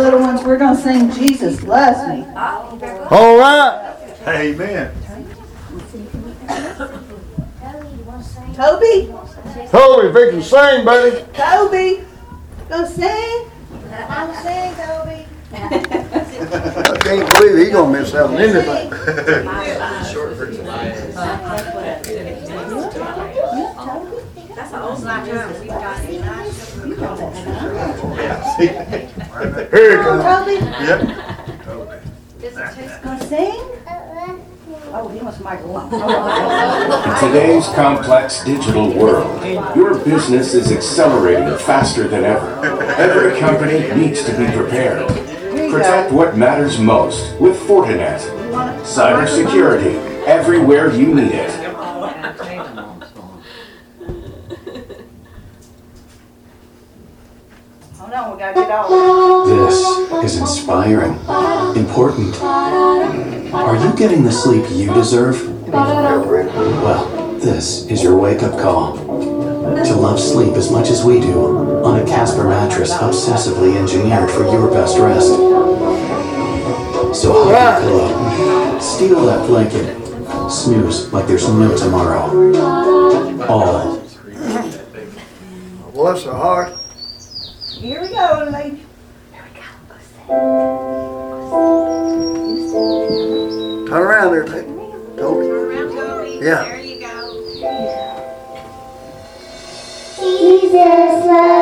little ones, we're gonna sing Jesus Loves Me. All right. Amen. Toby, Toby, if you can sing, buddy. Toby, go sing. Go sing, Toby. I can't believe he's gonna miss out on anything. Short version. That's the old time we've got it. Yeah, see? Here he Come on, comes. Toby, Yep. gonna sing? Oh, he wants a. In today's complex digital world, your business is accelerating faster than ever. Every company needs to be prepared. Protect what matters most with Fortinet. Cybersecurity everywhere you need it. Hold on, we gotta get all. This is inspiring, important. Are you getting the sleep you deserve? Well, this is your wake up call. To love sleep as much as we do on a Casper mattress obsessively engineered for your best rest. So hug your pillow, steal that blanket, snooze like there's no tomorrow. All Bless her heart. Here we go, lady. There we go. Turn around there, Toby. Toby. Around Toby. Yeah. There you go. Jesus loves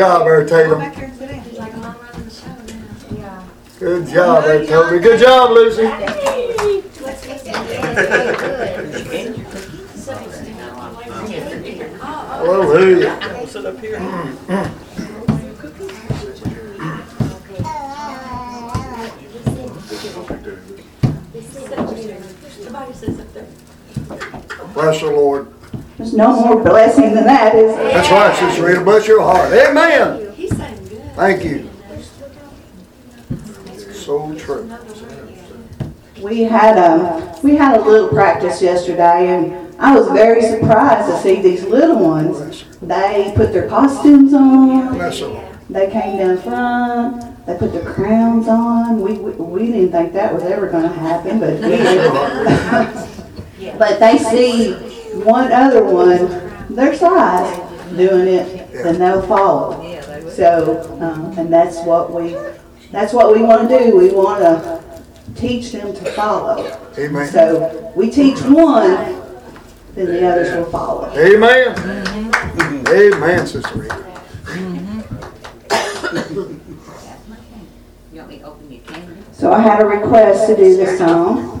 the show now. Good job there, Toby. Good job, Lucy. Hallelujah. Bless the Lord. There's no more blessing than that, is there? That's right, Sister Rita. Bless your heart. Amen. He sang good. Thank you. So true. We had a, we had a little practice yesterday and I was very surprised to see these little ones. They put their costumes on, Bless the they came down front, they put their crowns on. We, we, we didn't think that was ever gonna happen, but we did. But they see one other one their size doing it, then they'll follow. So, um, and that's what we, that's what we want to do. We want to teach them to follow. Amen. So we teach one, then the others will follow. Amen. Amen, Sister Rita. You? So I had a request to do this song.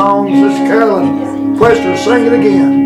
songs. This is Carolyn Quester. Sing it again.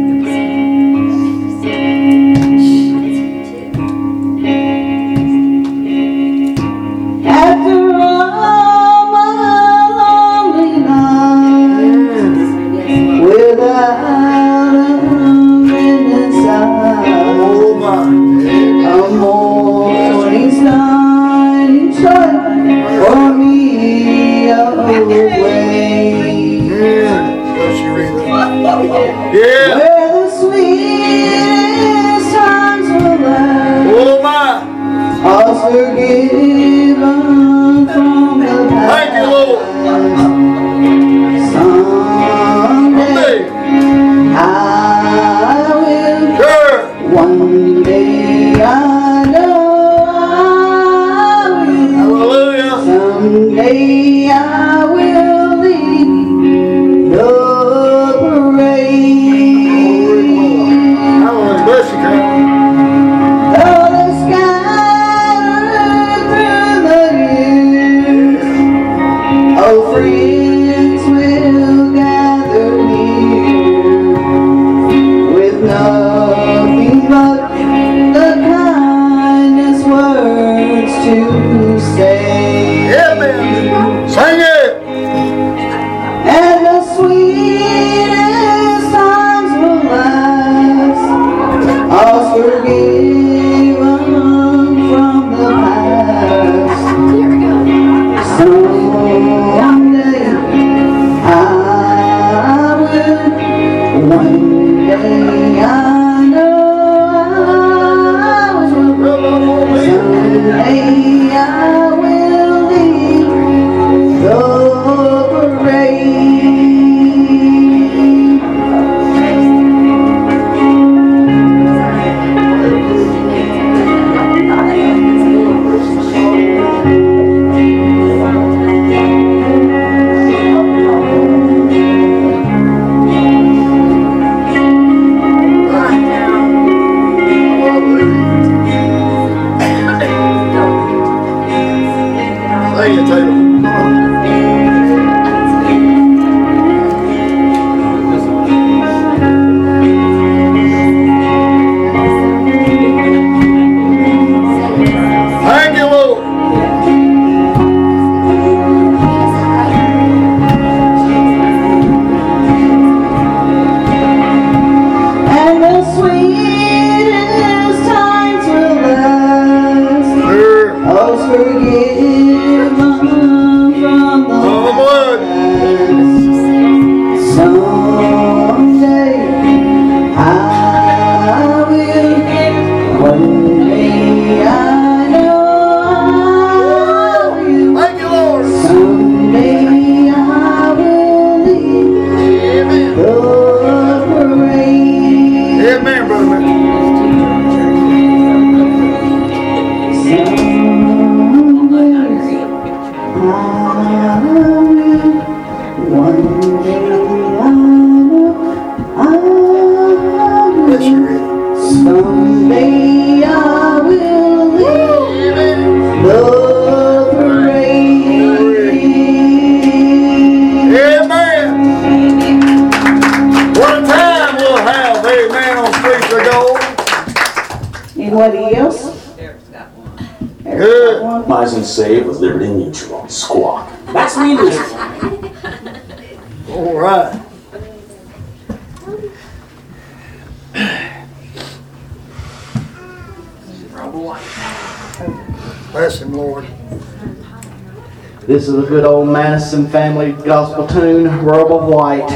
This is a good old Madison family gospel tune, Robe of White.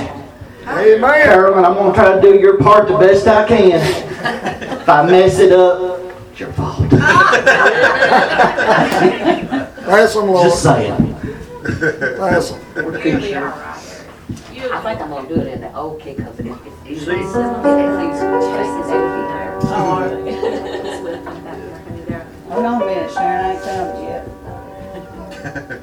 Amen. Carolyn, I'm going to try to do your part the best I can. if I mess it up, it's your fault. That's them, Lord. Just saying. That's them. We're really all right. I think I'm gonna do it in the old key because it, it's easier. It's easier. Hold on a minute, Sharon. I ain't done yet.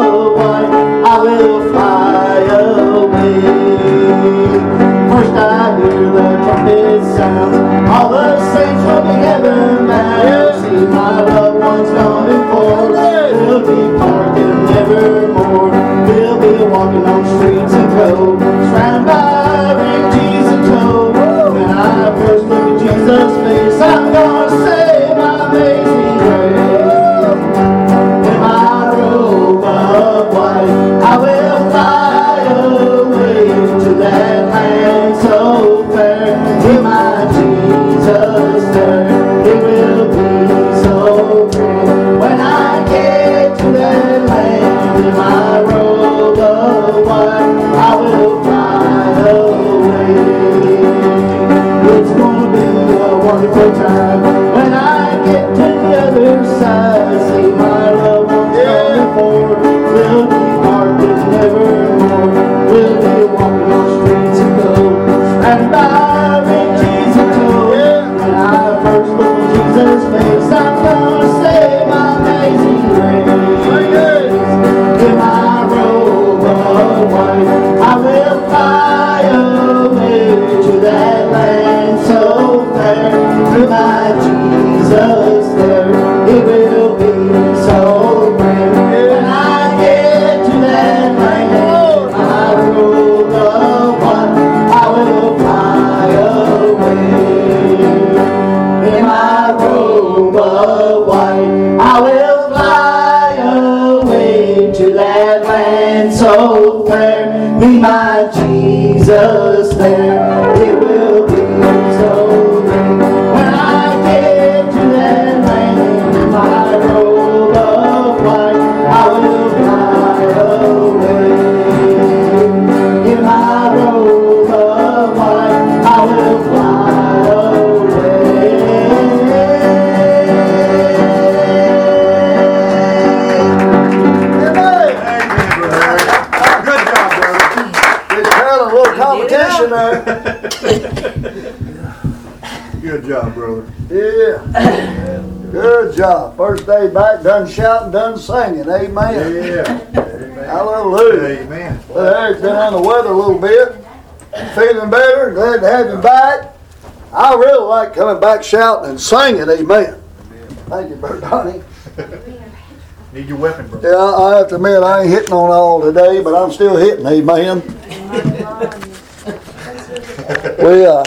First day back, done shouting, done singing. Amen. Yeah. Hallelujah. Amen. Well, Eric's been on the weather a little bit. Feeling better. Glad to have him back. I really like coming back shouting and singing. Amen. Amen. Thank you, Brother Donnie. Need your weapon, brother. Yeah, I I have to admit, I ain't hitting on all today, but I'm still hitting, amen. We, uh,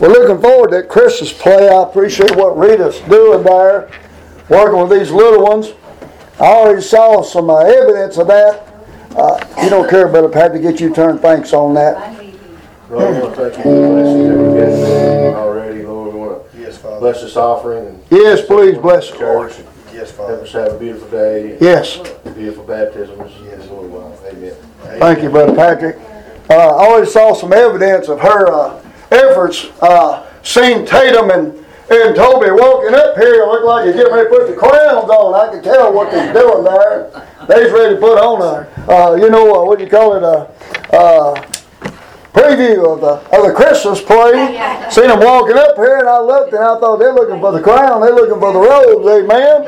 we're looking forward to that Christmas play. I appreciate what Rita's doing there, working with these little ones. I already saw some uh, evidence of that. Uh, you don't care, Brother Pat, to get you turned thanks on that. Lord, we want to thank you for the blessings that we've gotten already. Lord, we want to Yes, Father. bless this offering and Yes, please, bless the Lord. church. and Yes, Help Father. us have a beautiful day. Yes. Beautiful baptisms. Yes, Lord. Amen. Thank you, Brother Patrick. Uh, I already saw some evidence of her uh, efforts. Uh, seen Tatum and, and Toby walking up here. It looked like they're getting ready to put the crowns on. I could tell what they're doing there. They's ready to put on a, uh, you know, uh, what do you call it, a uh, preview of the, of the Christmas play. Seen them walking up here, and I looked and I thought they're looking for the crown. They're looking for the robes, amen.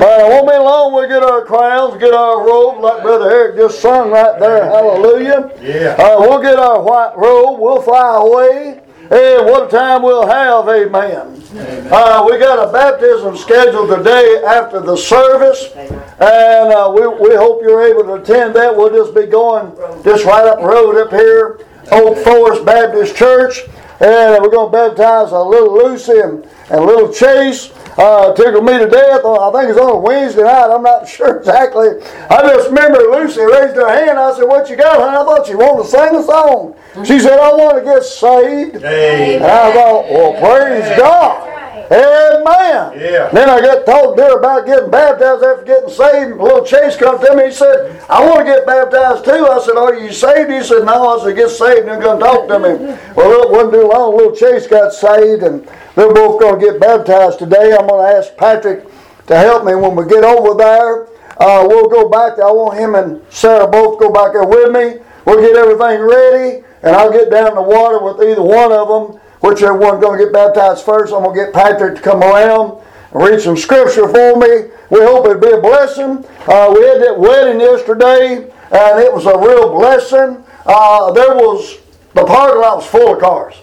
But it won't be long. We get our crowns, get our robe, like Brother Eric just sung right there. Hallelujah. Yeah. Uh, we'll get our white robe. We'll fly away. And what a time we'll have, amen. Uh, we got a baptism scheduled today after the service, and uh, we, we hope you're able to attend that. We'll just be going just right up the road up here, Oak Forest Baptist Church, and we're going to baptize a little Lucy and, and little Chase. Uh, tickled me to death. I think it's on a Wednesday night. I'm not sure exactly. I just remember Lucy raised her hand. I said, "What you got, honey?" I thought she wanted to sing a song. She said, "I want to get saved." Hey. And I thought, well, praise God. Amen. Yeah. Then I got told to her about getting baptized after getting saved. And Little Chase come to me. He said, I want to get baptized too. I said, Are you saved? He said, No. I said, Get saved and come talk to me. Well, it wasn't too long. Little Chase got saved and they're both going to get baptized today. I'm going to ask Patrick to help me when we get over there. Uh, we'll go back. there. I want him and Sarah both go back there with me. We'll get everything ready and I'll get down in the water with either one of them. Whichever one's going to get baptized first, I'm going to get Patrick to come around and read some scripture for me. We hope it'll be a blessing. Uh, we had that wedding yesterday, and it was a real blessing. Uh, there was, the parking lot was full of cars.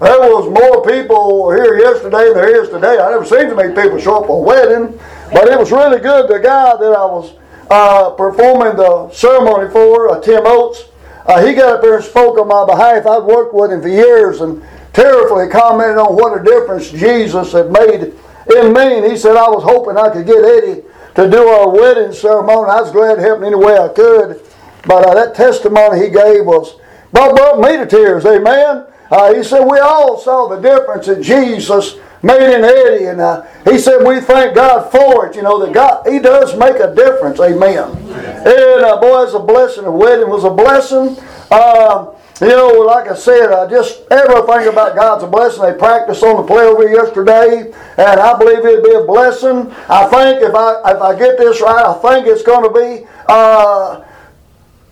There was more people here yesterday than there is today. I never seen so many people show up for a wedding, but it was really good. The guy that I was uh, performing the ceremony for, uh, Tim Oates, uh, he got up there and spoke on my behalf. I'd worked with him for years and tearfully commented on what a difference Jesus had made in me. And he said, I was hoping I could get Eddie to do our wedding ceremony. I was glad to help in any way I could. But uh, that testimony he gave was brought, brought me to tears. Amen. Uh, he said, We all saw the difference that Jesus made in Eddie. And uh, he said, We thank God for it. You know, that God, He does make a difference. Amen. And uh, boy, it's a blessing. The wedding was a blessing. Uh, you know, like I said, I just everything about God's a blessing. They practiced on the play over yesterday, and I believe it'd be a blessing. I think if I if I get this right, I think it's going to be uh,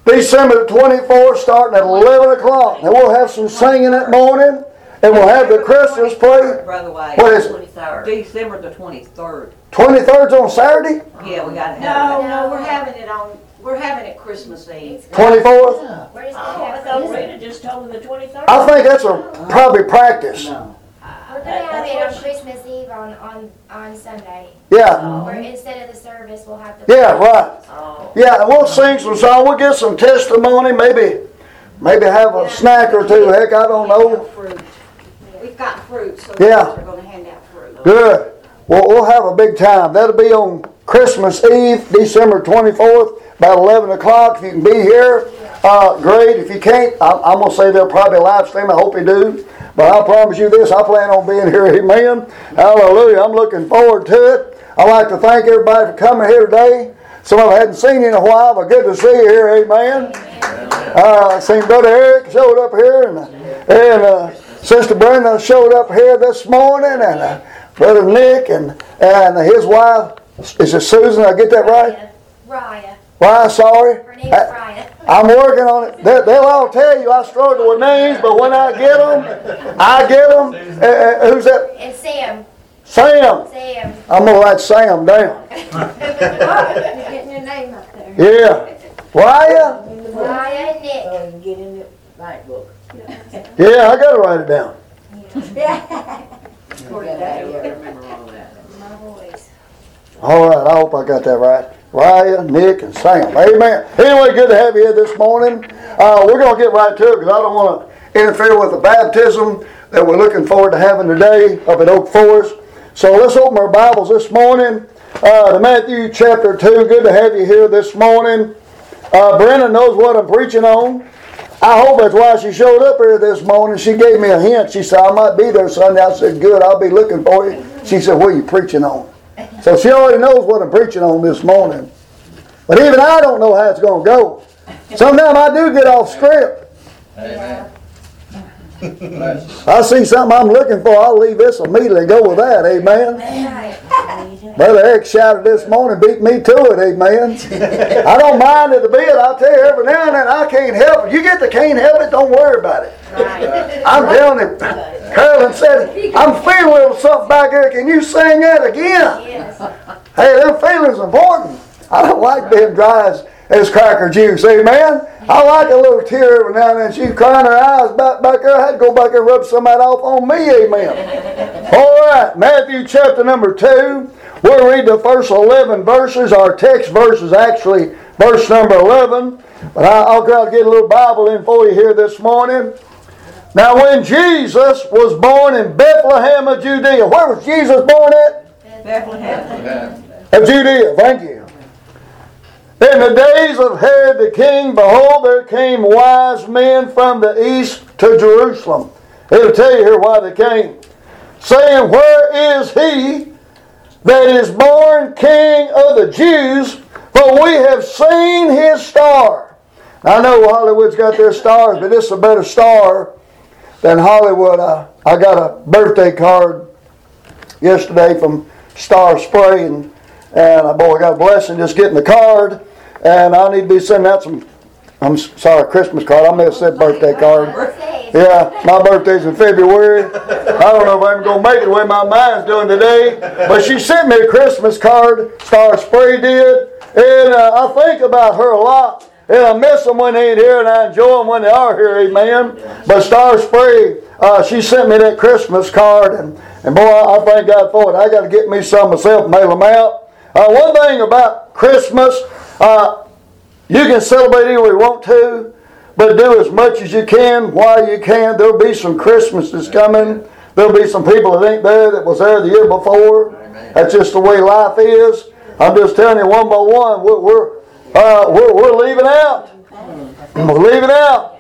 December the twenty fourth, starting at eleven o'clock. And we'll have some singing that morning, and we'll have the Christmas play. Brother White. What is it? Twenty-third. December the twenty-third. Twenty third's on Saturday. Yeah, we gotta have No, it. No, no, we're having it on, we're having it Christmas Eve. Twenty fourth. We're just Oh, I thought Christmas. Rita just told me the twenty-third. I think that's a probably practice. We're gonna have it on Christmas Eve on, on, on Sunday. Yeah, Where instead of the service, we'll have the. yeah, right. Oh, Yeah, and we'll sing some song. We'll get some testimony. Maybe, maybe have a snack or two. Heck, I don't know. Fruit. We've got fruit, so Yeah. we're gonna hand out fruit. Good. Well, we'll have a big time. That'll be on Christmas Eve, December 24th, about 11 o'clock. If you can be here, uh, great. If you can't, I'm, I'm going to say they'll probably live stream. I hope you do. But I promise you this, I plan on being here. Amen. Hallelujah. I'm looking forward to it. I'd like to thank everybody for coming here today. Some of I hadn't seen you in a while, but good to see you here. Amen. Uh, I seen Brother Eric showed up here, and, and uh, Sister Brenda showed up here this morning, and uh, Brother Nick and and his wife. Is it Susan? I get that right? Raya. Why? Sorry. Her name's I, I'm working on it. They, they'll all tell you I struggle with names, but when I get them, I get them. Uh, uh, who's that? And Sam. Sam. Sam. I'm gonna write Sam down. You're getting your name up there. Yeah. Raya. Raya and Nick. and get in the night book. Yeah, I gotta write it down. I remember all that. My boys. All right, I hope I got that right. Raya, Nick, and Sam. Amen. Anyway, good to have you here this morning. Uh, we're going to get right to it because I don't want to interfere with the baptism that we're looking forward to having today up at Oak Forest. So let's open our Bibles this morning uh, to Matthew chapter 2. Good to have you here this morning. Uh, Brenda knows what I'm preaching on. I hope that's why she showed up here this morning. She gave me a hint. She said, I might be there Sunday. I said, Good, I'll be looking for you. She said, What are you preaching on? So she already knows what I'm preaching on this morning. But even I don't know how it's going to go. Sometimes I do get off script. I see something I'm looking for, I'll leave this immediately and go with that. Amen. Brother Eric shouted this morning, beat me to it, amen. I don't mind it a bit. I'll tell you every now and then I can't help it. You get the can't help it, don't worry about it. I'm telling you, Carolyn said, I'm feeling something back here. Can you sing that again? Yes. Hey, them feelings are important. I don't like being dry as, as cracker juice, amen. I like a little tear every now and then. She's crying her eyes back back there. I had to go back and rub some of that off on me, amen. All right, Matthew chapter number 2. We'll read the first 11 verses. Our text verse is actually verse number 11. But I, I'll try to get a little Bible in for you here this morning. Now, when Jesus was born in Bethlehem of Judea, where was Jesus born at? Bethlehem. Of Judea, thank you. In the days of Herod the king, behold, there came wise men from the east to Jerusalem. It'll tell you here why they came. Saying, Where is he that is born king of the Jews? For we have seen his star. I know Hollywood's got their stars, but this is a better star than Hollywood. I, I got a birthday card yesterday from Star Spray, and, and uh, boy, I got a blessing just getting the card. And I need to be sending out some, I'm sorry, Christmas card. I may have said birthday card. Yeah, my birthday's in February. I don't know if I'm gonna make it the way my mind's doing today. But she sent me a Christmas card, Star Spray did, and uh, I think about her a lot. And I miss them when they ain't here, and I enjoy them when they are here, amen. But Star Spray, uh, she sent me that Christmas card, and, and boy, I, I thank God for it. I got to get me some myself and mail them out. Uh, one thing about Christmas, uh, you can celebrate any way you want to, but do as much as you can while you can. There'll be some Christmases coming. There'll be some people that ain't there that was there the year before. That's just the way life is. I'm just telling you one by one, we're, we're, uh, we're, we're leaving out. We're leaving out.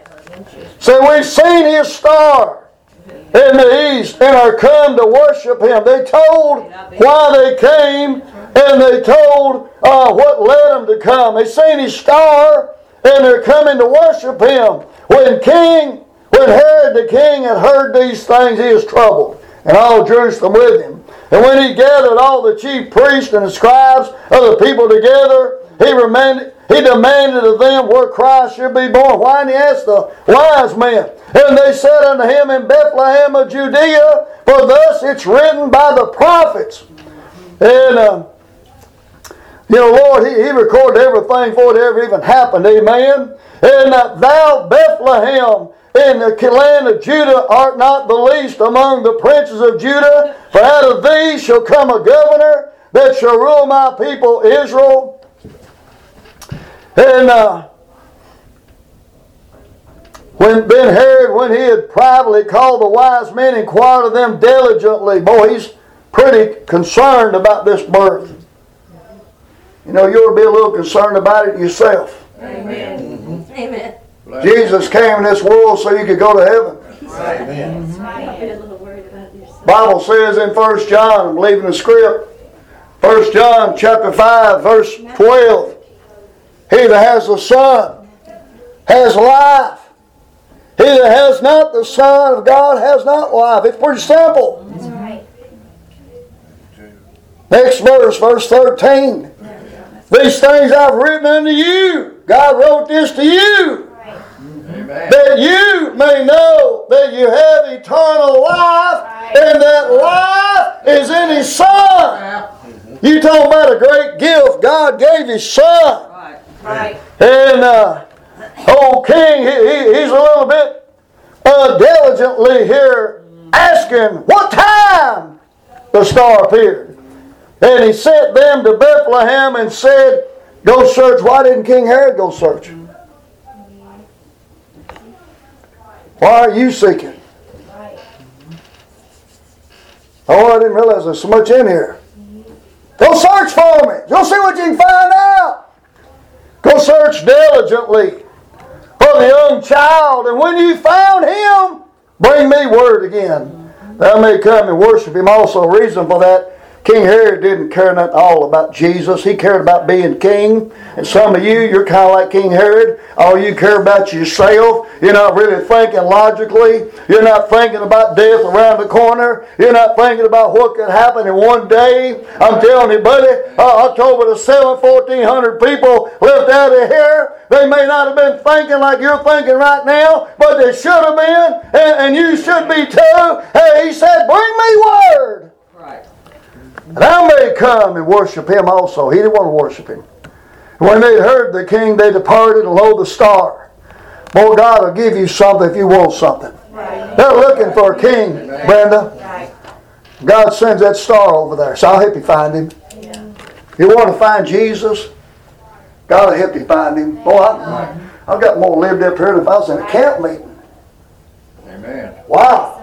So we've seen his star in the east and are come to worship him. They told why they came and they told uh, what led them to come. They seen his star, and they're coming to worship him. When King, when Herod the king had heard these things, he was troubled, and all Jerusalem with him. And when he gathered all the chief priests and the scribes of the people together, he remanded, he demanded of them where Christ should be born. Why? And he asked the wise men. And they said unto him in Bethlehem of Judea, for thus it's written by the prophets. And, uh, you know, Lord, he, he recorded everything before it ever even happened. Amen. And thou, Bethlehem, in the land of Judah, art not the least among the princes of Judah, for out of thee shall come a governor that shall rule my people Israel. And uh, when Ben Herod, when he had privately called the wise men, inquired of them diligently. Boy, he's pretty concerned about this birth. You know, you ought to be a little concerned about it yourself. Amen. Amen. Jesus came in this world so you could go to heaven. Amen. Be a little worried about yourself. Bible says in 1 John, I'm leaving the script. 1 John chapter 5, verse 12. He that has the Son has life. He that has not the Son of God has not life. It's pretty simple. That's right. Next verse, verse 13. These things I've written unto you. God wrote this to you. Amen. That you may know that you have eternal life and that life is in His Son. You talking about a great gift God gave His Son. Right. And uh, old King, he, he, he's a little bit uh, diligently here asking what time the star appeared. And he sent them to Bethlehem and said, Go search. Why didn't King Herod go search? Why are you seeking? Oh, I didn't realize there's so much in here. Go search for me. Go see what you can find out. Go search diligently for the young child, and when you found him, bring me word again. That I may come and worship him. Also, reason for that, King Herod didn't care at all about Jesus. He cared about being king. And some of you, you're kind of like King Herod. All you care about yourself. You're not really thinking logically. You're not thinking about death around the corner. You're not thinking about what could happen in one day. I'm telling you, buddy, uh, October the 7th, 1,400 people left out of here. They may not have been thinking like you're thinking right now, but they should have been, and, and you should be too. Hey, he said, Bring me word. And I may come and worship him also. He didn't want to worship him. When they heard the king, they departed, and lo, the star. Boy, God will give you something if you want something. They're looking for a king, Brenda. God sends that star over there, so I'll help you find him. You want to find Jesus? God will help you find him. Boy, I, I've got more lived up here than if I was in a camp meeting. Amen. Wow.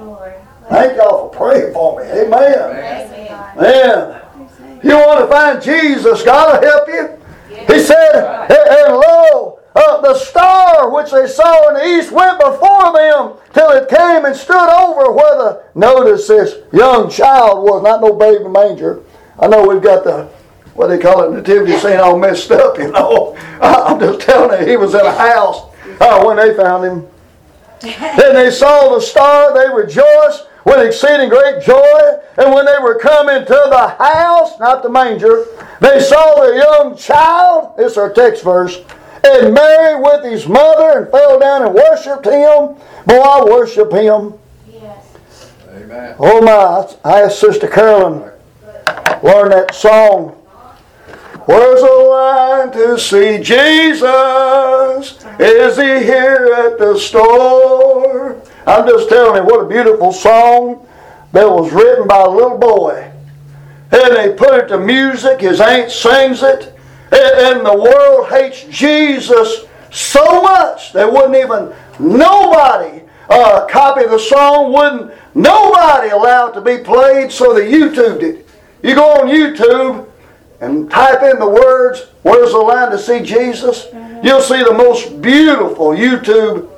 Thank y'all for praying for me. Amen. Man, you want to find Jesus, God will help you. He said, and, and lo, uh, the star which they saw in the east went before them till it came and stood over where the, notice this, young child was, not no baby manger. I know we've got the, what they call it, nativity scene all messed up, you know. I'm just telling you, he was in a house uh, when they found him. Then they saw the star, they rejoiced with exceeding great joy. And when they were coming to the house, not the manger, they saw the young child, this is our text verse, and Mary with his mother and fell down and worshipped him. Boy, I worship him. Yes. Amen. Oh my, I asked Sister Carolyn learn that song. Where's the line to see Jesus? Is he here at the store? I'm just telling you what a beautiful song that was written by a little boy. And they put it to music, his aunt sings it, and, the world hates Jesus so much they wouldn't even, nobody uh, copy the song, wouldn't nobody allow it to be played, so they YouTubed it. You go on YouTube and type in the words, where's the line to see Jesus? You'll see the most beautiful YouTube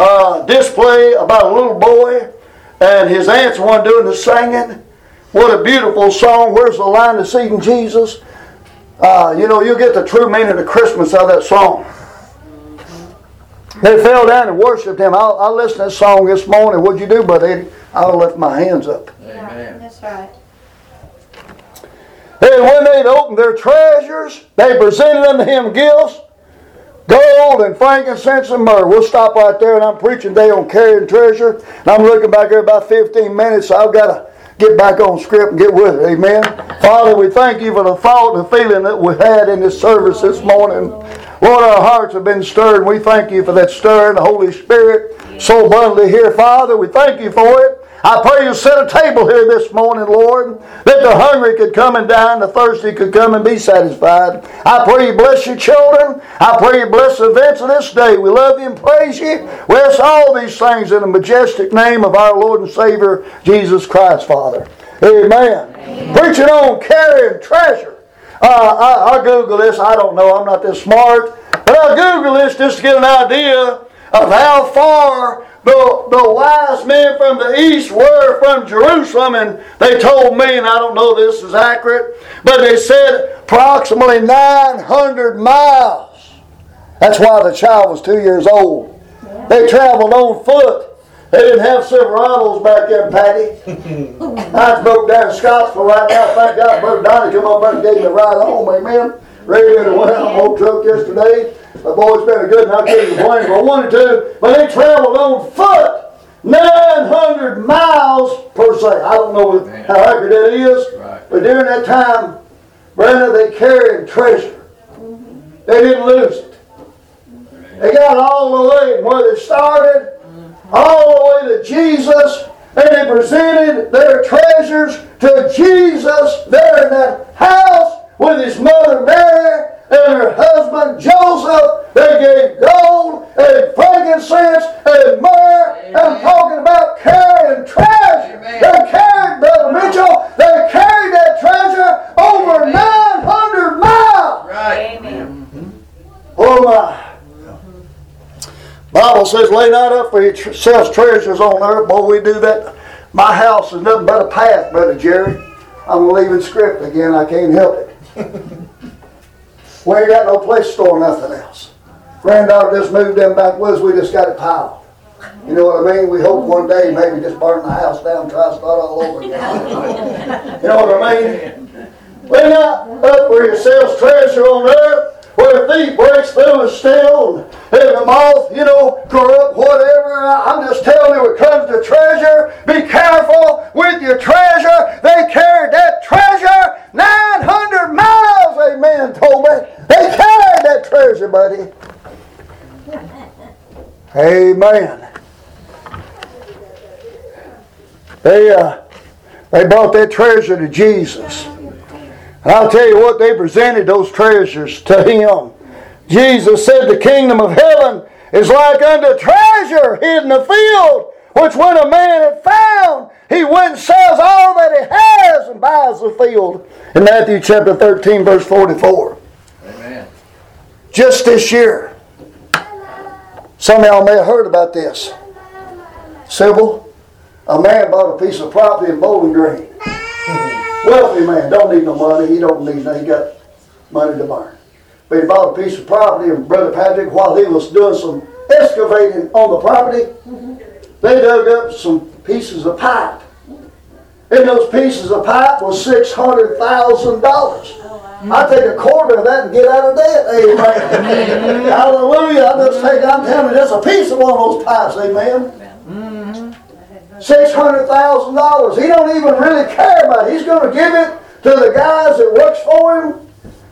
uh, display about a little boy and his aunt's the one doing the singing. What a beautiful song. Where's the line to seeing Jesus? Uh, you know, you get the true meaning of Christmas out of that song. They fell down and worshiped him. I, I listened to that song this morning. What'd you do, buddy? Eddie? I lift my hands up. Yeah, That's right. And when they'd opened their treasures, they presented unto him gifts, gold and frankincense and myrrh. We'll stop right there, and I'm preaching today on carrying treasure. And I'm looking back there about 15 minutes, so I've got to get back on script and get with it. Amen. Father, we thank you for the thought and the feeling that we had in this service this morning. Lord, our hearts have been stirred, and we thank you for that stirring the Holy Spirit so abundantly here, Father. We thank you for it. I pray you set a table here this morning, Lord, that the hungry could come and dine, the thirsty could come and be satisfied. I pray you bless your children. I pray you bless the events of this day. We love you and praise you. We ask all these things in the majestic name of our Lord and Savior, Jesus Christ, Father. Amen. Preaching on carrying treasure. Uh, I, I'll Google this. I don't know. I'm not this smart. But I'll Google this just to get an idea of how far the, the wise men from the east were from Jerusalem, and they told me, and I don't know if this is accurate, but they said approximately 900 miles. That's why the child was two years old. They traveled on foot. They didn't have Silverados back then, Patty. I broke down Scottsville right now. Thank God Brother Donnie come over and gave me a ride home, amen. Radiator went out on old truck yesterday. My boy's been a good and I couldn't complain if I wanted to. But they traveled on foot 900 miles per se. I don't know how accurate that is. But during that time, Brenda, they carried treasure. They didn't lose it. They got all the way from where they started, all the way to Jesus, and they presented their treasures to Jesus there in that house with his mother Mary and her husband Joseph. They gave gold and frankincense and myrrh. I'm talking about carrying treasure. They carried, Brother Mitchell, they carried that treasure over 900 miles. Right. Amen. Mm-hmm. Oh my. Bible says, lay not up for yourselves treasures on earth. Boy, we do that. My house is nothing but a path, Brother Jerry. I'm leaving script again. I can't help it. we ain't got no place to store nothing else. Granddaughter just moved in back with us. We just got it piled. You know what I mean? We hope one day maybe just burn the house down try to start all over again. you know what I mean? Lay not up for yourselves treasure on earth where a thief breaks through and steals, and the moth, you know, corrupt, whatever. I'm just telling you, when it comes to treasure, be careful with your treasure. They carried that treasure 900 miles, amen, told me. They carried that treasure, buddy. Amen. They, uh, they brought that treasure to Jesus. And I'll tell you what, they presented those treasures to him. Jesus said, The kingdom of heaven is like unto treasure hid in the field, which when a man had found, he went and sells all that he has and buys the field. In Matthew chapter 13, verse 44. Amen. Just this year, some of y'all may have heard about this. Sybil, a man bought a piece of property in Bowling Green. Wealthy man, don't need no money. He don't need no, he got money to burn. But he bought a piece of property, and Brother Patrick, while he was doing some excavating on the property, they dug up some pieces of pipe. And those pieces of pipe was six hundred thousand dollars. I take a quarter of that and get out of debt. Amen. Hallelujah. I just take, I'm telling you, just a piece of one of those pipes. Amen. Mm-hmm. Six hundred thousand dollars. He don't even really care about it. He's going to give it to the guys that works for him,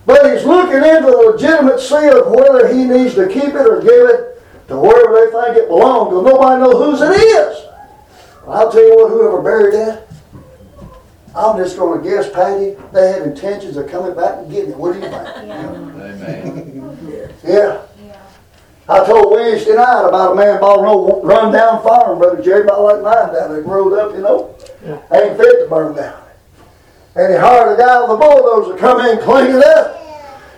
but he's looking into the legitimacy of whether he needs to keep it or give it to wherever they think it belongs. Because nobody knows whose it is. I'll tell you what, whoever buried that, I'm just going to guess, Patty, they had intentions of coming back and getting it. What do you think? Amen. Yeah. Yeah. I told Wednesday night about a man bought an old run-down farm, Brother Jerry, about like mine down there, rolled up, you know. Ain't fit to burn down. And he hired a guy with a bulldozer to come in and clean it up.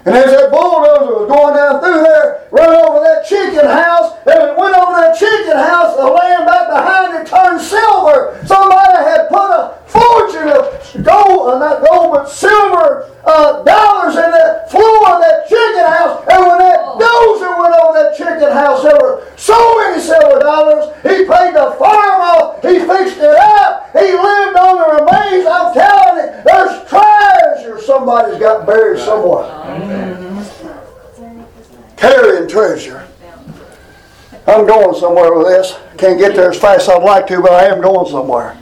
And as that bulldozer was going down through there, ran over that chicken house. and it went over that chicken house, the land back behind it turned silver. Somebody had put a fortune of gold, uh, not gold, but silver uh, dollars in the floor of that chicken house. And when that oh. dozer went over that chicken house, there were so many silver dollars. He paid the farm off. He fixed it up. He lived on the remains. I'm telling you, there's treasure somebody's got buried somewhere. Mm-hmm. Carrying treasure. I'm going somewhere with this. Can't get there as fast as I'd like to, but I am going somewhere.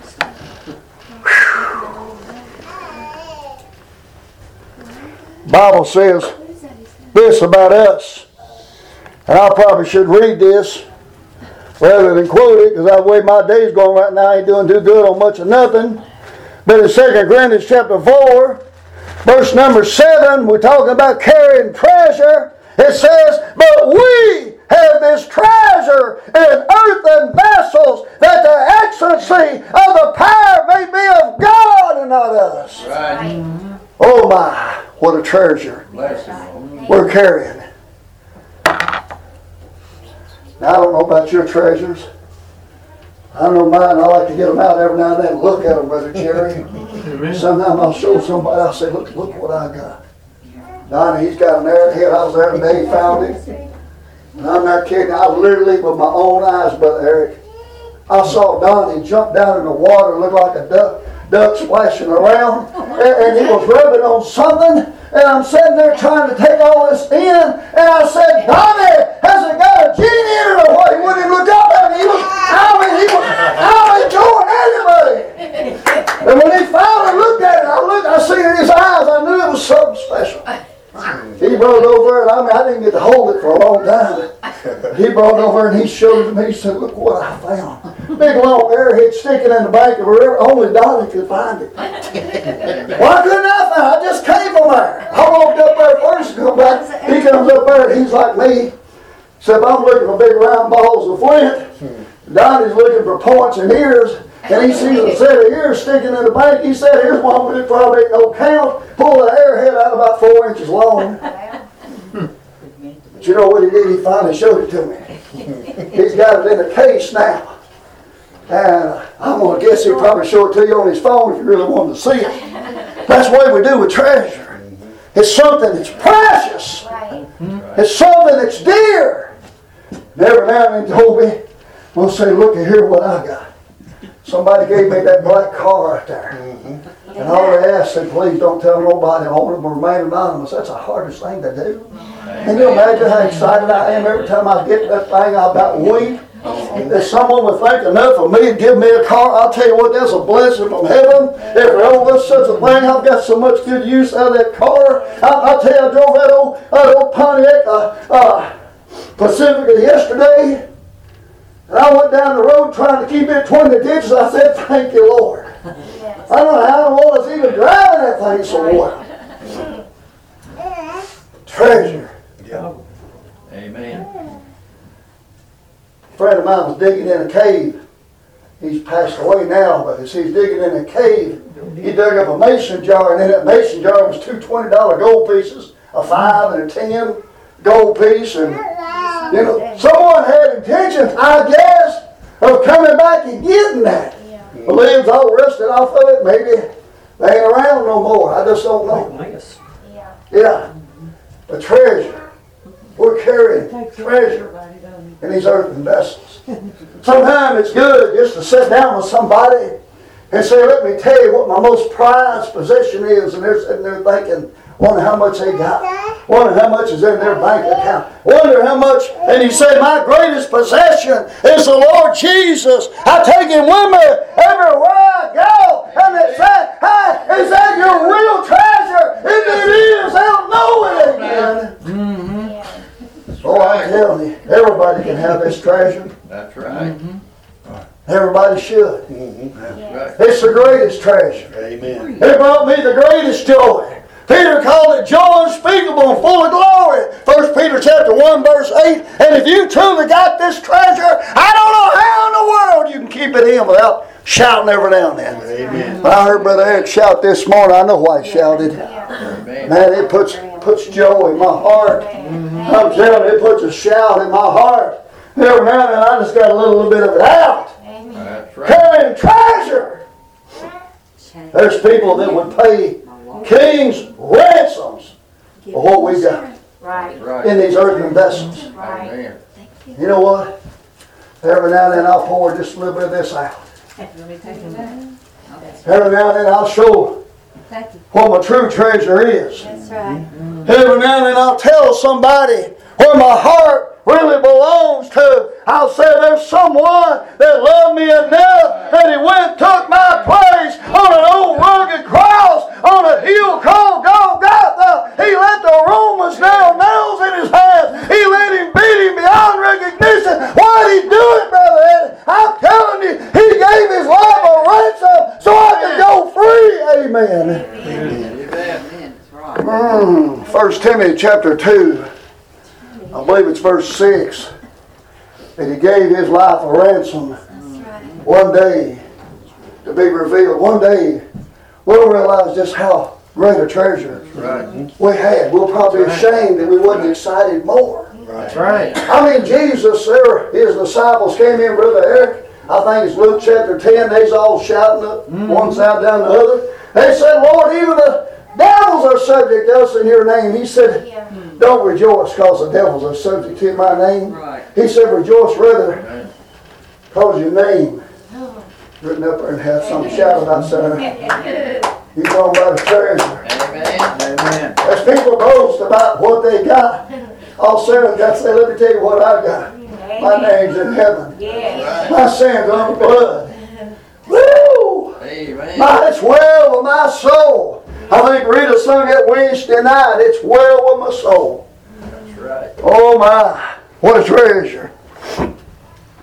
Bible says this about us, and I probably should read this rather than quote it because the way my day's going right now, I ain't doing too good on much of nothing. But in 2 Corinthians chapter 4, verse number 7, we're talking about carrying treasure. It says, But we have this treasure in earthen vessels, that the excellency of the power may be of God and not us. Right. Oh my, what a treasure we're carrying. Now, I don't know about your treasures. I know mine. I like to get them out every now and then and look at them, Brother Jerry. Sometimes I'll show somebody, I'll say, look, look what I got. Donnie, he's got an arrowhead. I was there the day he found it. And I'm not kidding. I literally, with my own eyes, Brother Eric, I saw Donnie jump down in the water, look like a duck, duck splashing around, and, and he was rubbing on something. And I'm sitting there trying to take all this in, and I said, Donnie, has it got a genie in it or what? He wouldn't even look up He was, he was, I was enjoying everybody. And when he finally looked at it, I looked, I seen in his eyes, I knew it was something special. He brought it over, and I mean, I didn't get to hold it for a long time. He brought it over and he showed it to me. He said, Look what I found. Big long airhead sticking in the bank of a river. Only Donnie could find it. Why couldn't I find it? I just came from there. I walked up there first come back. He comes up there and he's like me. Except I'm looking for big round balls of flint. Hmm. Donnie's looking for points and ears. And he sees a set of ears sticking in the bank. He said, Here's one, but it probably ain't no count. Pull the airhead out about four inches long. But you know what he did? He finally showed it to me. He's got it in a case now. And I'm going to guess he'll probably show it to you on his phone if you really want to see it. That's the way we do with treasure. It's something that's precious. Hmm. It's something that's dear. And every now and then told me, we'll say, look here what I got. Somebody gave me that black car right there. And all they asked said, please don't tell nobody I want them to remain anonymous. That's the hardest thing to do. Can you imagine how excited I am every time I get that thing? I about weep. If someone would think enough of me and give me a car, I'll tell you what, that's a blessing from heaven. If there ever was such a thing, I've got so much good use out of that car. I, I'll tell you, I drove that old, that old Pontiac uh, uh, Pacifica yesterday. And I went down the road trying to keep it between the ditches. I said, thank you, Lord. I don't know how in the world I was even driving that thing so well. Treasure. Amen. A friend of mine was digging in a cave. He's passed away now, but as he's digging in a cave, he dug up a mason jar, and in that mason jar was two $20 gold pieces, a five and a ten gold piece. And, you know, someone had intentions, I guess, of coming back and getting that. The limbs all rusted off of it, maybe they ain't around no more. I just don't know. Yeah. The treasure. We're carrying treasure in these earthen vessels. Sometimes it's good just to sit down with somebody and say, let me tell you what my most prized possession is. And they're sitting there thinking, wonder how much they got. Wonder how much is in their bank account. Wonder how much. And he said, my greatest possession is the Lord Jesus. I take him with me everywhere I go. And they say, hey, is that your real treasure? If it is, they'll know it again. Mm-hmm. Oh, I tell you, everybody can have this treasure. That's right. Mm-hmm. Everybody should. That's right. It's the greatest treasure. Amen. It brought me the greatest joy. Peter called it joy unspeakable and full of glory. First Peter chapter 1, verse 8. And if you truly got this treasure, I don't know how in the world you can keep it in without shouting every now and then. Amen. When I heard Brother Eric shout this morning, I know why he shouted. Amen. Man, it puts puts joy in my heart. I'm telling you, it puts a shout in my heart. Every now and then I just got a little bit of it out. That's right. Carrying treasure. There's people that would pay kings ransoms for what we got Right, right. in these earthen vessels. right. Amen. You know what? Every now and then I'll pour just a little bit of this out. Every now and then I'll show what my true treasure is. That's right. Every now and then I'll tell somebody where my heart really belongs to. I'll say there's someone that loved me enough that he went and took my place on an old rugged cross on a hill called Golgotha. He let the Romans nail nails in his hands. He let him beat him beyond recognition. Why'd he do it, Brother Eddie? I'm telling you, he gave his life a ransom so I could go free. Amen. Mm, 1 Timothy chapter 2, I believe it's verse 6, that he gave his life a ransom right. one day to be revealed. One day we'll realize just how great a treasure right. we had. We'll probably be ashamed that we wasn't excited more. That's right. I mean, Jesus, there, his disciples came in, Brother Eric. I think it's Luke chapter 10. They's all shouting up mm-hmm. one side down the other. They said, Lord, even the devils are subject to us in your name. He said, Don't rejoice because the devils are subject to my name. He said, Rejoice rather because your name oh. written up there and have some shout about something. You talking about a treasure. Amen. As people boast about what they got, all Sarah got to say, let me tell you what I got. My name's in heaven. My sins on the blood. Woo! My, it's well with my soul. I think Rita sung that Wednesday night. It's well with my soul. That's right. Oh my, what a treasure.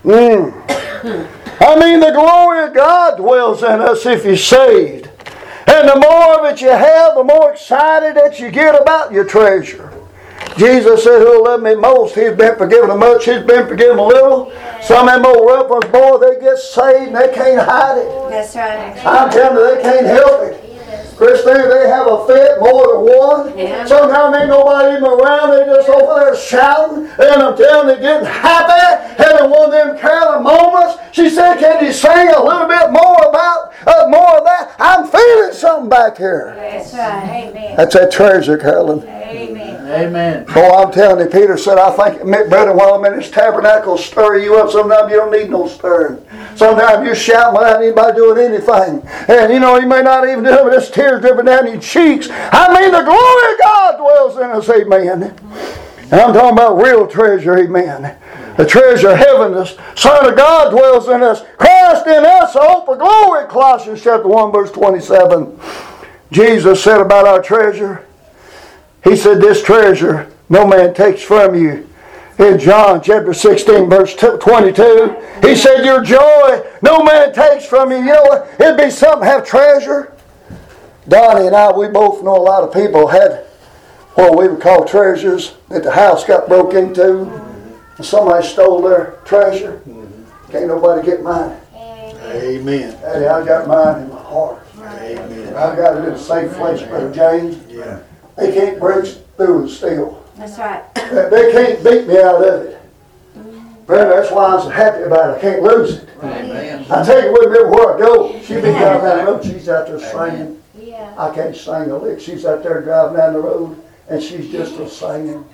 Mm. I mean, the glory of God dwells in us if you're saved. And the more of it you have, the more excited that you get about your treasure. Jesus said, Who'll love me most? He's been forgiven a much, he's been forgiven a little. Some of them old rough ones, boy, they get saved and they can't hide it. That's right. I'm telling you, they can't help it. Christine, they have a fit more than one. Yeah. Sometimes ain't nobody even around. They just over there shouting. And I'm telling you, getting happy, having one of them careless moments. She said, "Can you sing a little bit more about uh, more of that?" I'm feeling something back here. That's right. Amen. That's that treasure, Carolyn. Amen. Amen. Oh, I'm telling you, Peter said, I think, brother, while I'm in this tabernacle, stir you up. Sometimes you don't need no stirring. Sometimes you're shouting without anybody doing anything. And, you know, you may not even do it, but there's tears dripping down your cheeks. I mean, the glory of God dwells in us, amen. And I'm talking about real treasure, amen. The treasure of heaven, the Son of God dwells in us. Christ in us, the hope of glory, Colossians chapter 1, verse 27. Jesus said about our treasure, he said, This treasure no man takes from you. In John chapter 16, verse 22, he said, Your joy no man takes from you. You know what? It'd be something to have treasure. Donnie and I, we both know a lot of people had what we would call treasures that the house got broke into. And somebody stole their treasure. Can't nobody get mine. Amen. Hey, I got mine in my heart. Amen. I got it in a safe place, Brother James. Yeah. They can't break through and steal. That's right. They can't beat me out of it. Brother, that's why I'm so happy about it. I can't lose it. Amen. I take it with me everywhere I go. She be driving down the road, she's out there singing. Yeah. I can't sing a lick. She's out there driving down the road and she's just a singing.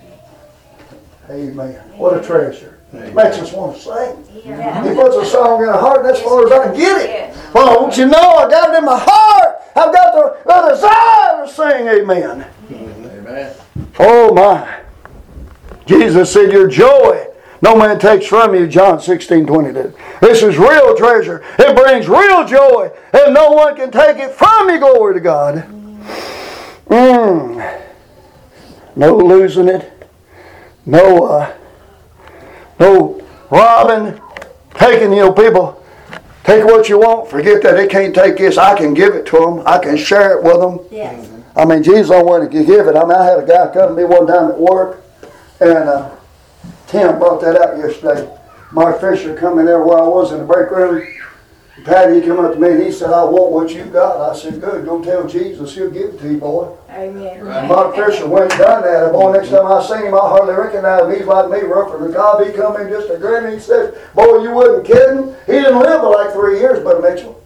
Amen. What a treasure. Makes us want to sing. Yeah. He puts a song in our heart, and that's as far as I can get it. Well, don't you know, I got it in my heart. I've got the, the desire to sing, amen. Amen. Oh my. Jesus said, Your joy no man takes from you, John 16, 22. This is real treasure. It brings real joy, and no one can take it from you, glory to God. Mm. No losing it. No, uh, no robbing, taking, you know, people. Take what you want. Forget that they can't take this. I can give it to them. I can share it with them. Yes. I mean, Jesus don't want to give it. I mean, I had a guy come to me one time at work, and uh, Tim brought that out yesterday. Mark Fisher come in there where I was in the break room. Patty, he come up to me and he said, I want what you got. I said, good, go tell Jesus, he'll give it to you, boy. Amen. And Mark Fisher went and done that. And boy, next time I seen him, I hardly recognized him. He's like me, rougher than the cob. He come in just a grin. He said, boy, you wasn't kidding. He didn't live for like three years, Brother Mitchell.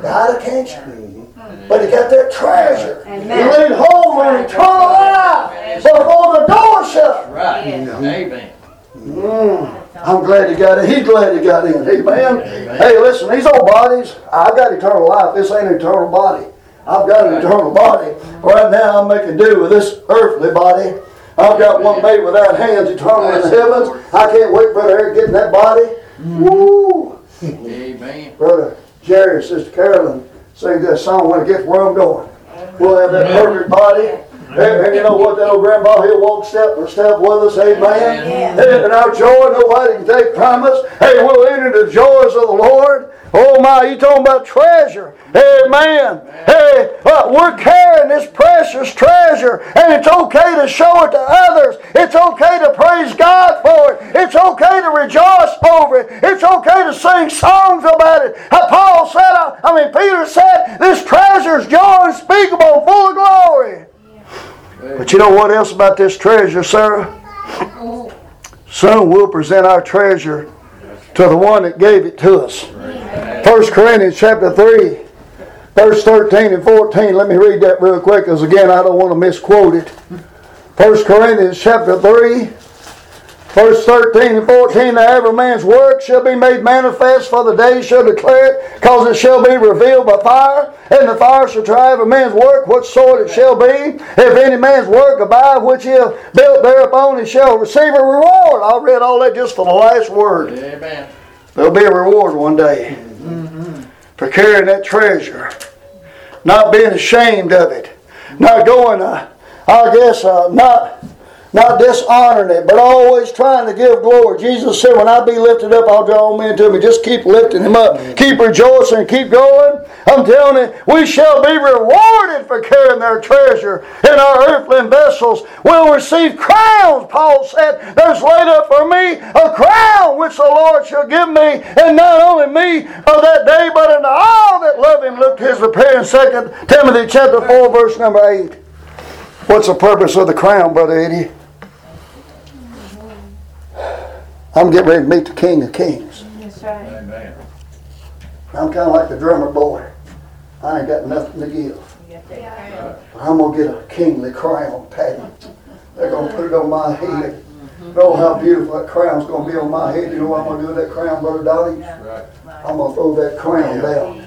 Died of cancer. But he got that treasure. He Amen. laid hold on eternal life before the door shut. Right. Yes. Amen. Mm, I'm glad he got it. He's glad he got in. Amen. Hey, listen, these old bodies, I've got eternal life. This ain't an eternal body. I've got an eternal body. Right now, I'm making do with this earthly body. I've got one made without hands, eternal in the heavens. I can't wait, Brother Eric, getting that body. Mm-hmm. Woo! Amen. Brother Jerry and Sister Carolyn sing that song when it gets where I'm going. We'll have that perfect body. And, and you know what, that old grandpa, he'll walk step for step with us, amen. And our joy, nobody can take from us. Hey, we'll enter the joys of the Lord. Oh my, you talking about treasure. Amen. Hey, uh, we're carrying this precious treasure, and it's okay to show it to others. It's okay to praise God for it. It's okay to rejoice over it. It's okay to sing songs about it. Uh, Paul said, I, I mean, Peter said, this treasure is joy unspeakable, full of glory. But you know what else about this treasure, Sarah? Soon we'll present our treasure to the one that gave it to us. 1 Corinthians chapter 3, verse 13 and 14. Let me read that real quick because again I don't want to misquote it. 1 Corinthians chapter 3, Verse 13 and 14, Now every man's work shall be made manifest, for the day shall declare it, because it shall be revealed by fire, and the fire shall try every man's work, what sort it shall be. If any man's work abide, which he hath built thereupon, he shall receive a reward. I read all that just for the last word. Amen. There'll be a reward one day for carrying that treasure, not being ashamed of it, not going, uh, I guess, uh, not not dishonoring it, but always trying to give glory. Jesus said, When I be lifted up, I'll draw men to me. Just keep lifting him up. Keep rejoicing. Keep going. I'm telling you, we shall be rewarded for carrying their treasure in our earthly vessels. We'll receive crowns, Paul said. There's laid up for me a crown which the Lord shall give me, and not only me of that day, but unto all that love him. Look to his appearance, 2 Timothy chapter 4, verse number 8. What's the purpose of the crown, Brother Eddie? I'm getting ready to meet the King of Kings. Amen. I'm kind of like the drummer boy. I ain't got nothing to give. But I'm going to get a kingly crown, Patty. They're going to put it on my head. Know how beautiful that crown's going to be on my head. You know what I'm going to do with that crown, Brother Dolly? Right. I'm going to throw that crown down.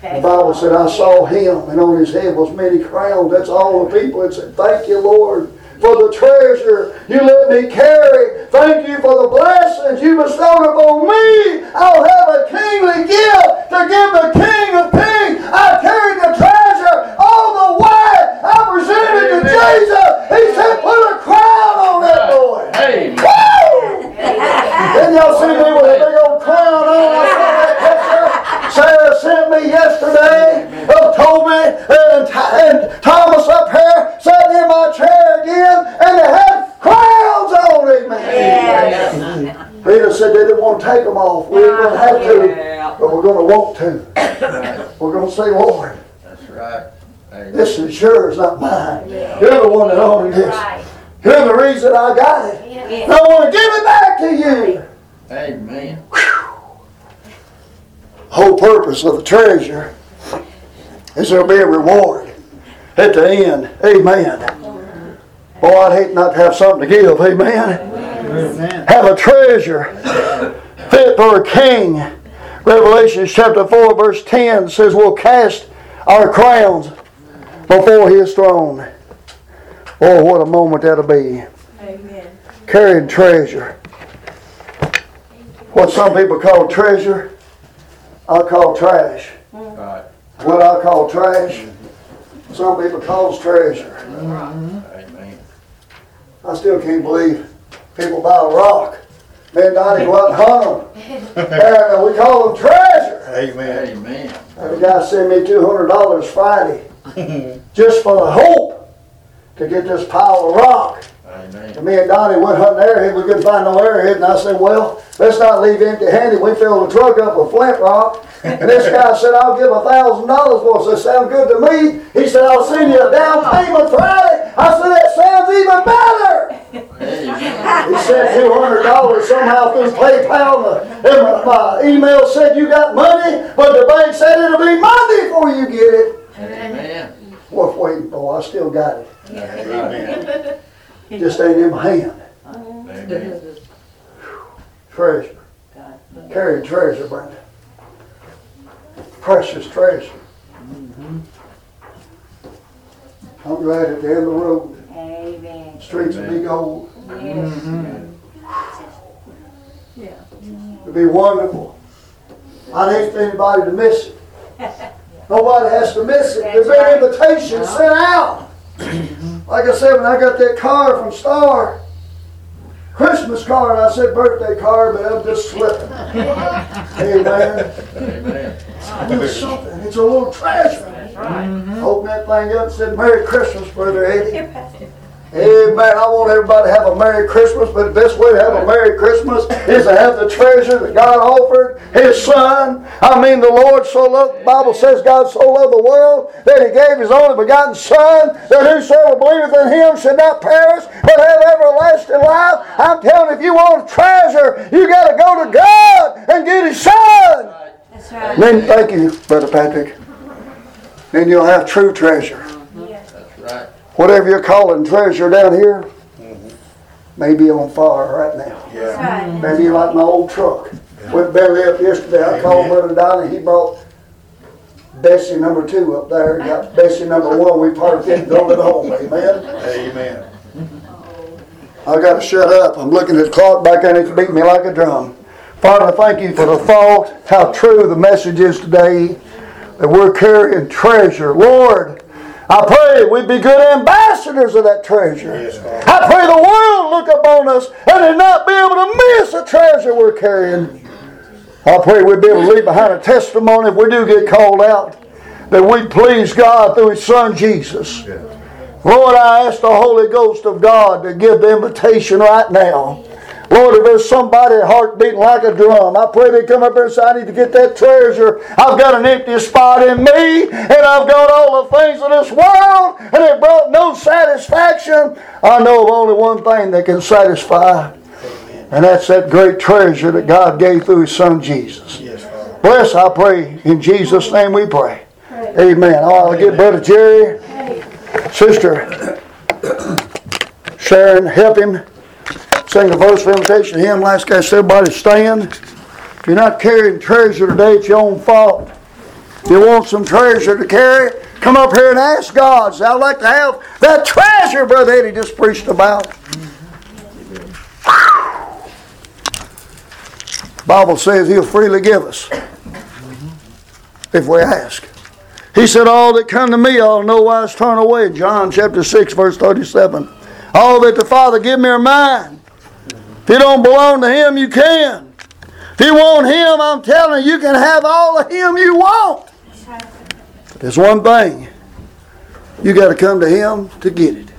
The Bible said, I saw him, and on his head was many crowns. That's all the people. It said, Thank you, Lord, for the treasure you let me carry. Thank you for the blessings you bestowed upon me. I'll have a kingly gift to give the King of Kings. I carried the treasure all the way. I presented it to Jesus. He said, Put a crown on that boy. Hey. Woo! Then y'all see me with a big old crown on. I saw that picture. Sarah sent me yesterday of Toby and, and Thomas up here sitting in my chair again, and they had crowns on it, man. Peter said they didn't want to take them off. We ain't going to have to, but we're going to want to. We're going to say, Lord, That's right. Amen. this is yours, not mine. You're the one that owned this. You're the reason I got it. And I want to give it back to you. Amen. whole purpose of the treasure is there'll be a reward at the end. Amen. Boy, I'd hate not to have something to give. Amen. Have a treasure fit for a king. Revelation chapter 4, verse 10 says, We'll cast our crowns before his throne. Oh, what a moment that'll be. Amen. Carrying treasure. What some people call treasure, I call trash. Right. What I call trash, some people calls treasure. Mm-hmm. Amen. I still can't believe people buy a rock. Me and Donnie go out and hunt them. And uh, we call them treasure. Amen. Amen. And the guy sent me two hundred dollars Friday just for the hope to get this pile of rock. Amen. And me and Donnie went hunting arrowhead. We couldn't find no arrowhead. And I said, well, let's not leave empty handed. We filled the truck up with flint rock. And this guy said, I'll give a thousand dollars for it. I said, sound good to me. He said, I'll send you a down payment Friday. I said, that sounds even better. He said two hundred dollars somehow through PayPal. And my, my email said you got money, but the bank said it'll be Monday before you get it. Amen. Worth waiting for. I still got it. Right. Just ain't in my hand. Amen. Treasure. Carrying treasure, Brenda. Precious treasure. I'm glad at the end of the road, Amen. streets will be gold. Yes. Mm-hmm. It'd be wonderful. I'd hate for anybody to miss it. Nobody has to miss it. There's been invitations sent out. Like I said, when I got that card from Star, Christmas card, I said birthday card, but I'm just slipping. Amen. Amen. It's something. It's a little treasure. Open that thing up and said, Merry Christmas, Brother Eddie. Amen. I want everybody to have a Merry Christmas, but the best way to have a Merry Christmas is to have the treasure that God offered His Son. I mean, the Lord so loved, the Bible says God so loved the world that He gave His only begotten Son, that whosoever believeth in Him should not perish, but have everlasting life. I'm telling you, if you want treasure, you got to go to God and get His Son. That's right. Then, thank you, Brother Patrick. Then you'll have true treasure. That's right. Whatever you're calling treasure down here mm-hmm. may be on fire right now. That's right. Maybe like my old truck. Went belly up yesterday. I called Brother Donnie. He brought Bessie number two up there. Got Bessie number one. We parked it and drove it home. Amen. Amen. I got to shut up. I'm looking at the clock back there and it's beating me like a drum. Father, thank you for the thought, how true the message is today, that we're carrying treasure. Lord, I pray we'd be good ambassadors of that treasure. I pray the world look upon us and they not be able to miss the treasure we're carrying. I pray we'll be able to leave behind a testimony if we do get called out, that we please God through His Son Jesus. Lord, I ask the Holy Ghost of God to give the invitation right now. Lord, if there's somebody heart beating like a drum, I pray they come up here and say, I need to get that treasure. I've got an empty spot in me, and I've got all the things of this world, and it brought no satisfaction. I know of only one thing that can satisfy, and that's that great treasure that God gave through His Son Jesus. Bless, I pray. In Jesus' name we pray. Amen. All right, I'll get Brother Jerry. Sister Sharon, help him sing the verse of invitation hymn. Last guy everybody stand. If you're not carrying treasure today, it's your own fault. If you want some treasure to carry, come up here and ask God. Say, I'd like to have that treasure Brother Eddie just preached about. Bible says he'll freely give us if we ask. He said, All that come to me, I'll no wise turn away. John chapter 6, verse 37. All that the Father give me are mine. If you don't belong to Him, you can. If you want Him, I'm telling you, you can have all of Him you want. There's one thing. You got to come to Him to get it.